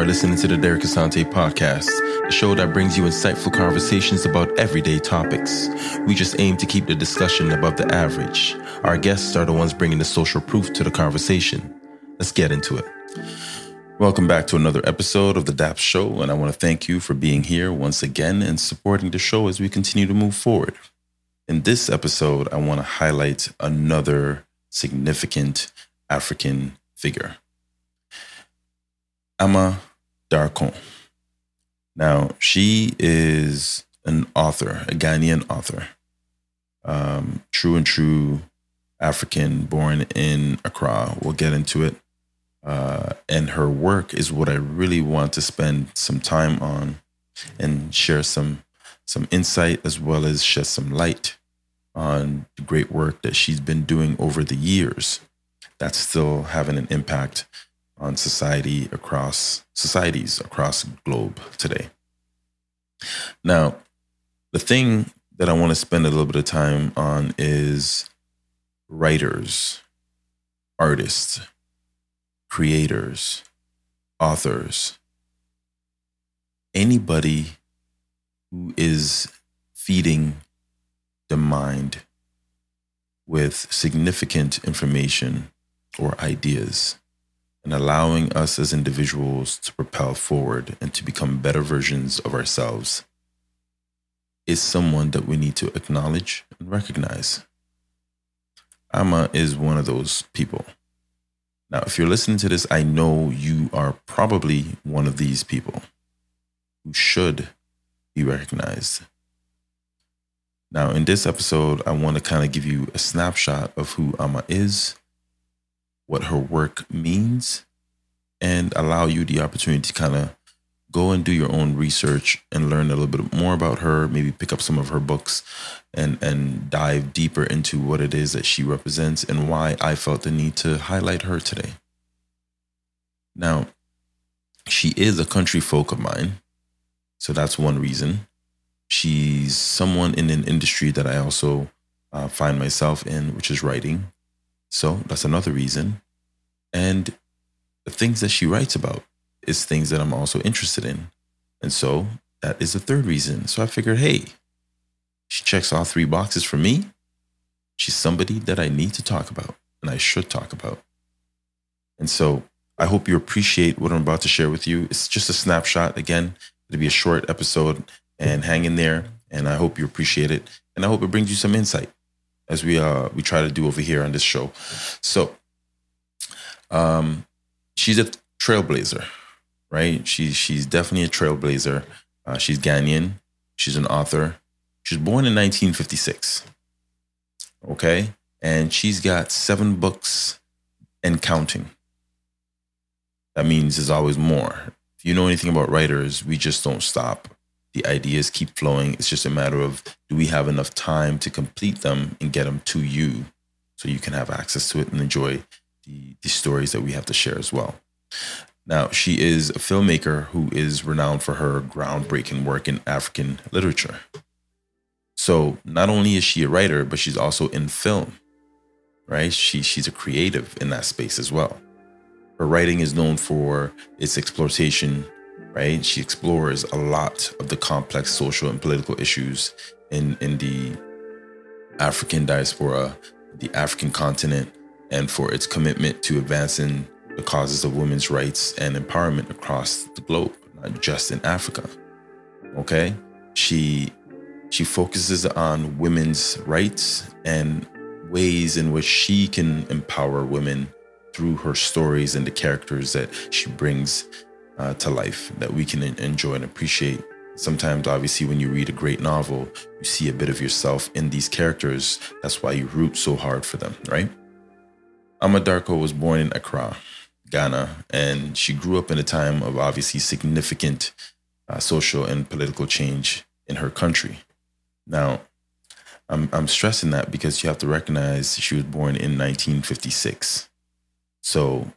are listening to the Derek Asante podcast, the show that brings you insightful conversations about everyday topics. We just aim to keep the discussion above the average. Our guests are the ones bringing the social proof to the conversation. Let's get into it. Welcome back to another episode of the DAP Show, and I want to thank you for being here once again and supporting the show as we continue to move forward. In this episode, I want to highlight another significant African figure. Amma Darko. Now, she is an author, a Ghanaian author, um, true and true African, born in Accra. We'll get into it. Uh, and her work is what I really want to spend some time on and share some some insight as well as shed some light on the great work that she's been doing over the years that's still having an impact on society across societies across globe today. Now, the thing that I want to spend a little bit of time on is writers, artists, creators, authors, anybody who is feeding the mind with significant information or ideas and allowing us as individuals to propel forward and to become better versions of ourselves is someone that we need to acknowledge and recognize. Amma is one of those people. Now, if you're listening to this, I know you are probably one of these people who should be recognized. Now, in this episode, I want to kind of give you a snapshot of who Amma is what her work means and allow you the opportunity to kind of go and do your own research and learn a little bit more about her maybe pick up some of her books and and dive deeper into what it is that she represents and why I felt the need to highlight her today. Now she is a country folk of mine so that's one reason. She's someone in an industry that I also uh, find myself in which is writing so that's another reason. And the things that she writes about is things that I'm also interested in. And so that is the third reason. So I figured, hey, she checks all three boxes for me. She's somebody that I need to talk about and I should talk about. And so I hope you appreciate what I'm about to share with you. It's just a snapshot. Again, it'll be a short episode and hang in there. And I hope you appreciate it. And I hope it brings you some insight as we uh we try to do over here on this show. So um she's a trailblazer, right? She's she's definitely a trailblazer. Uh, she's Ghanaian. She's an author. She's born in 1956. Okay? And she's got seven books and counting. That means there's always more. If you know anything about writers, we just don't stop the ideas keep flowing. It's just a matter of do we have enough time to complete them and get them to you so you can have access to it and enjoy the, the stories that we have to share as well. Now, she is a filmmaker who is renowned for her groundbreaking work in African literature. So, not only is she a writer, but she's also in film, right? She, she's a creative in that space as well. Her writing is known for its exploitation right? She explores a lot of the complex social and political issues in, in the African diaspora, the African continent, and for its commitment to advancing the causes of women's rights and empowerment across the globe, not just in Africa. Okay? She she focuses on women's rights and ways in which she can empower women through her stories and the characters that she brings uh, to life that we can enjoy and appreciate. Sometimes, obviously, when you read a great novel, you see a bit of yourself in these characters. That's why you root so hard for them, right? Amma Darko was born in Accra, Ghana, and she grew up in a time of obviously significant uh, social and political change in her country. Now, I'm, I'm stressing that because you have to recognize she was born in 1956. So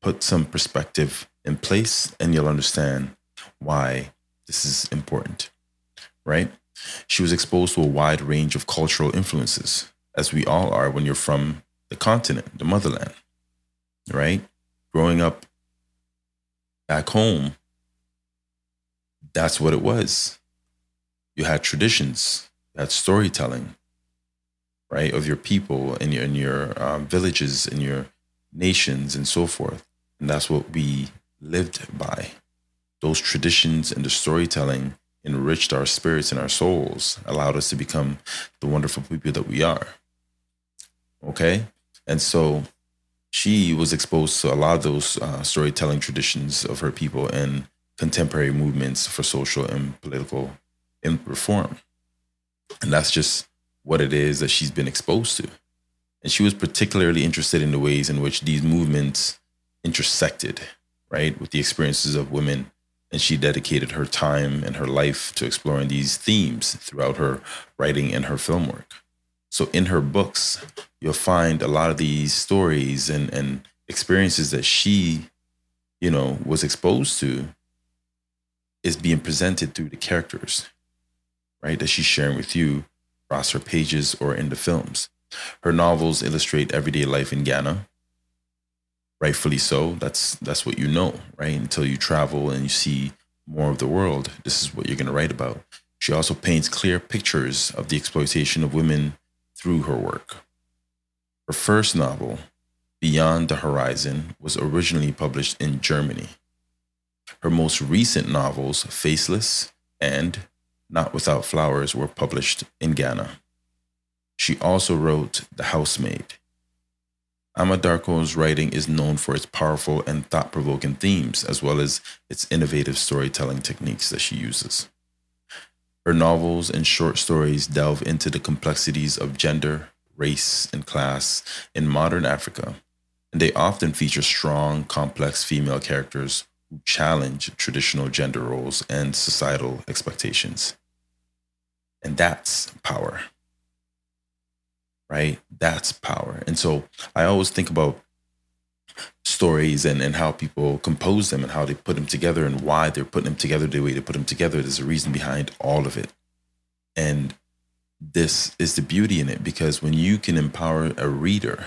put some perspective in place and you'll understand why this is important, right? She was exposed to a wide range of cultural influences, as we all are when you're from the continent, the motherland, right? Growing up back home, that's what it was. You had traditions, you had storytelling, right, of your people and your, in your um, villages and your nations and so forth. And that's what we lived by. Those traditions and the storytelling enriched our spirits and our souls, allowed us to become the wonderful people that we are. Okay? And so she was exposed to a lot of those uh, storytelling traditions of her people and contemporary movements for social and political reform. And that's just what it is that she's been exposed to. And she was particularly interested in the ways in which these movements intersected, right, with the experiences of women. And she dedicated her time and her life to exploring these themes throughout her writing and her film work. So in her books, you'll find a lot of these stories and, and experiences that she, you know, was exposed to is being presented through the characters, right? That she's sharing with you across her pages or in the films. Her novels illustrate everyday life in Ghana. Rightfully so. That's that's what you know, right? Until you travel and you see more of the world, this is what you're going to write about. She also paints clear pictures of the exploitation of women through her work. Her first novel, Beyond the Horizon, was originally published in Germany. Her most recent novels, Faceless and Not Without Flowers, were published in Ghana. She also wrote The Housemaid. Amma Darko's writing is known for its powerful and thought provoking themes, as well as its innovative storytelling techniques that she uses. Her novels and short stories delve into the complexities of gender, race, and class in modern Africa, and they often feature strong, complex female characters who challenge traditional gender roles and societal expectations. And that's power, right? That's power. And so I always think about stories and, and how people compose them and how they put them together and why they're putting them together the way they put them together. There's a reason behind all of it. And this is the beauty in it because when you can empower a reader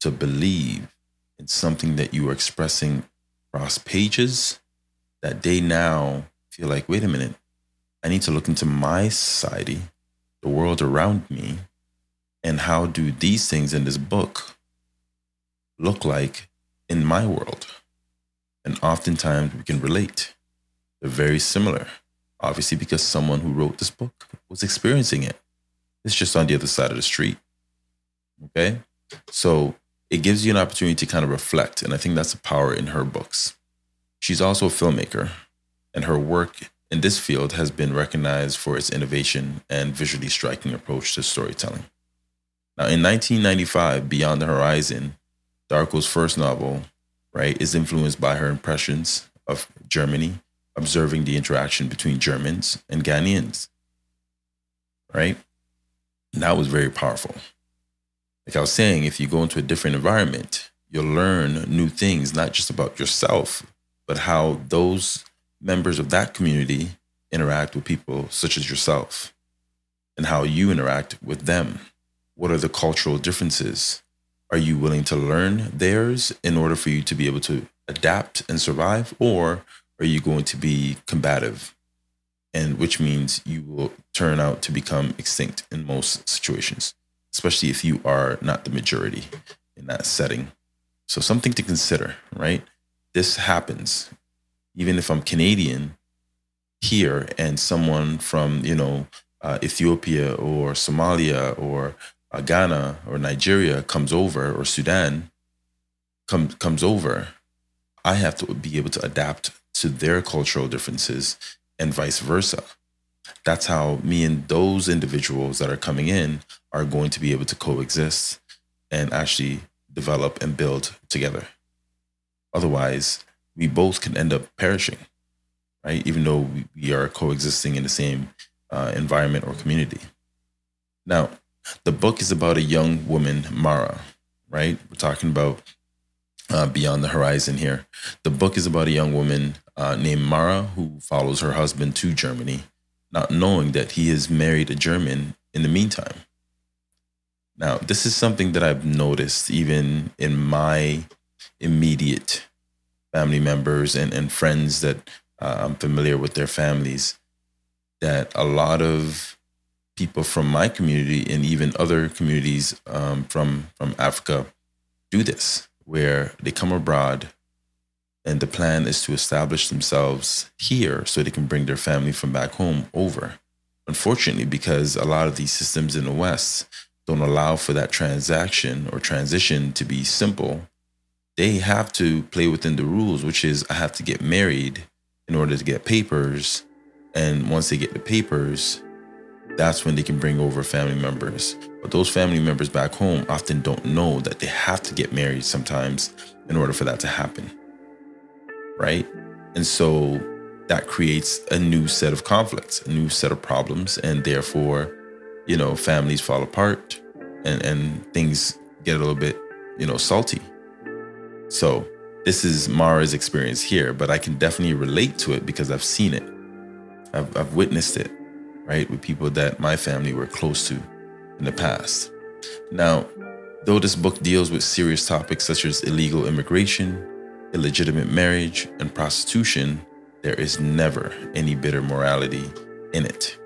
to believe in something that you are expressing across pages, that they now feel like, wait a minute, I need to look into my society, the world around me, and how do these things in this book look like in my world. And oftentimes we can relate. They're very similar, obviously, because someone who wrote this book was experiencing it. It's just on the other side of the street. Okay. So it gives you an opportunity to kind of reflect. And I think that's the power in her books. She's also a filmmaker, and her work in this field has been recognized for its innovation and visually striking approach to storytelling. Now, in 1995, Beyond the Horizon Darko's first novel, right, is influenced by her impressions of Germany, observing the interaction between Germans and Ghanaians, right? And that was very powerful. Like I was saying, if you go into a different environment, you'll learn new things, not just about yourself, but how those members of that community interact with people such as yourself and how you interact with them. What are the cultural differences? Are you willing to learn theirs in order for you to be able to adapt and survive? Or are you going to be combative? And which means you will turn out to become extinct in most situations, especially if you are not the majority in that setting. So, something to consider, right? This happens. Even if I'm Canadian here and someone from, you know, uh, Ethiopia or Somalia or uh, Ghana or Nigeria comes over or Sudan comes comes over, I have to be able to adapt to their cultural differences and vice versa. That's how me and those individuals that are coming in are going to be able to coexist and actually develop and build together. Otherwise, we both can end up perishing, right? Even though we, are coexisting in the same uh, environment or community. Now, the book is about a young woman, Mara, right? We're talking about uh, Beyond the Horizon here. The book is about a young woman uh, named Mara who follows her husband to Germany, not knowing that he has married a German in the meantime. Now, this is something that I've noticed even in my immediate family members and, and friends that uh, I'm familiar with their families that a lot of people from my community and even other communities um, from from Africa do this, where they come abroad and the plan is to establish themselves here so they can bring their family from back home over. Unfortunately, because a lot of these systems in the West don't allow for that transaction or transition to be simple, they have to play within the rules, which is I have to get married in order to get papers. And once they get the papers, that's when they can bring over family members. But those family members back home often don't know that they have to get married sometimes in order for that to happen right? And so that creates a new set of conflicts, a new set of problems, and therefore, you know, families fall apart and, and things get a little bit, you know, salty. So this is Mara's experience here, but I can definitely relate to it because I've seen it. I've, I've witnessed it, right, with people that my family were close to in the past. Now, though this book deals with serious topics such as illegal immigration, illegitimate marriage, and prostitution, there is never any bitter morality in it.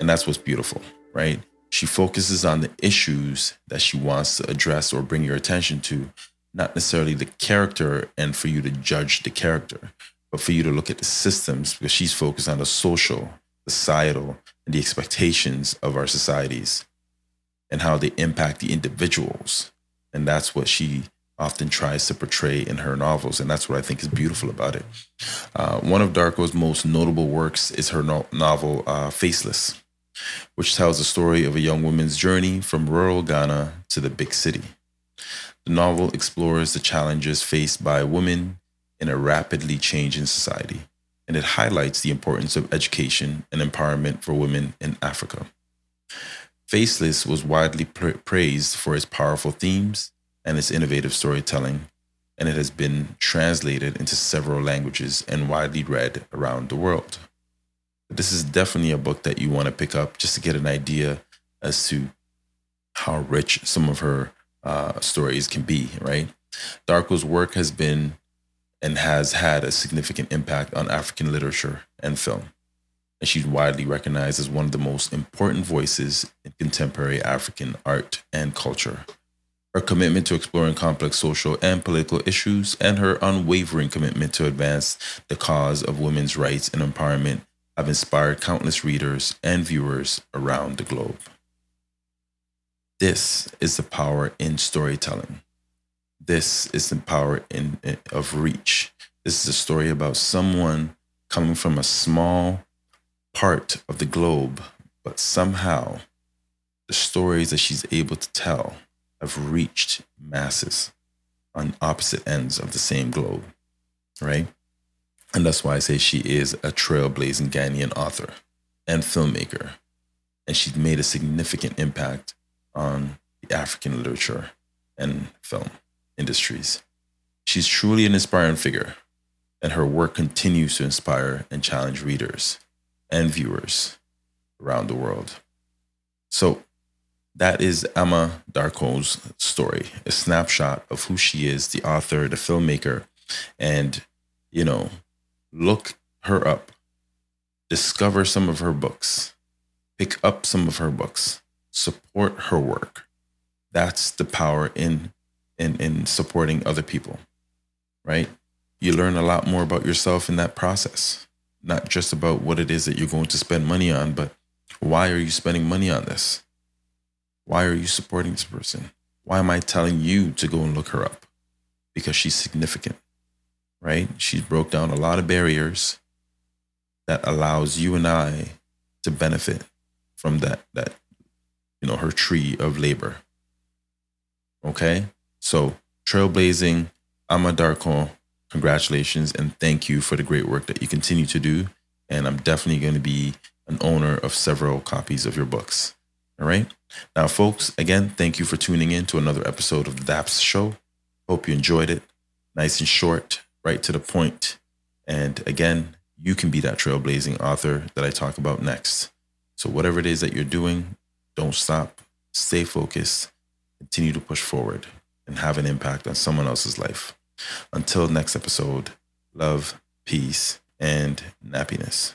And that's what's beautiful, right? She focuses on the issues that she wants to address or bring your attention to, not necessarily the character and for you to judge the character, but for you to look at the systems because she's focused on the social, societal, and the expectations of our societies and how they impact the individuals. And that's what she often tries to portray in her novels, and that's what I think is beautiful about it. Uh, one of Darko's most notable works is her no- novel uh, Faceless, which tells the story of a young woman's journey from rural Ghana to the big city. The novel explores the challenges faced by women in a rapidly changing society, and it highlights the importance of education and empowerment for women in Africa. Faceless was widely pra- praised for its powerful themes and its innovative storytelling, and it has been translated into several languages and widely read around the world. This is definitely a book that you want to pick up just to get an idea as to how rich some of her uh, stories can be, right? Darko's work has been and has had a significant impact on African literature and film. And she's widely recognized as one of the most important voices in contemporary African art and culture her commitment to exploring complex social and political issues, and her unwavering commitment to advance the cause of women's rights and empowerment have inspired countless readers and viewers around the globe. This is the power in storytelling. This is the power in, in of reach. This is a story about someone coming from a small part of the globe, but somehow the stories that she's able to tell have reached masses on opposite ends of the same globe, right? And that's why I say she is a trailblazing Ghanaian author and filmmaker. And she's made a significant impact on African literature and film industries. She's truly an inspiring figure, and her work continues to inspire and challenge readers and viewers around the world. So, that is Amma Darko's story, a snapshot of who she is, the author, the filmmaker. And, you know, look her up, discover some of her books, pick up some of her books, support her work. That's the power in in, in supporting other people, right? You learn a lot more about yourself in that process, not just about what it is that you're going to spend money on, but why are you spending money on this? Why are you supporting this person? Why am I telling you to go and look her up? Because she's significant, right? She's broke down a lot of barriers that allows you and I to benefit from that that you know her tree of labor. Okay? So trailblazing, Amma Darko, congratulations and thank you for the great work that you continue to do. And I'm definitely going to be an owner of several copies of your books. All right. Now, folks, again, thank you for tuning in to another episode of the DAPS Show. Hope you enjoyed it. Nice and short, right to the point. And again, you can be that trailblazing author that I talk about next. So, whatever it is that you're doing, don't stop, stay focused, continue to push forward, and have an impact on someone else's life. Until next episode, love, peace, and nappiness.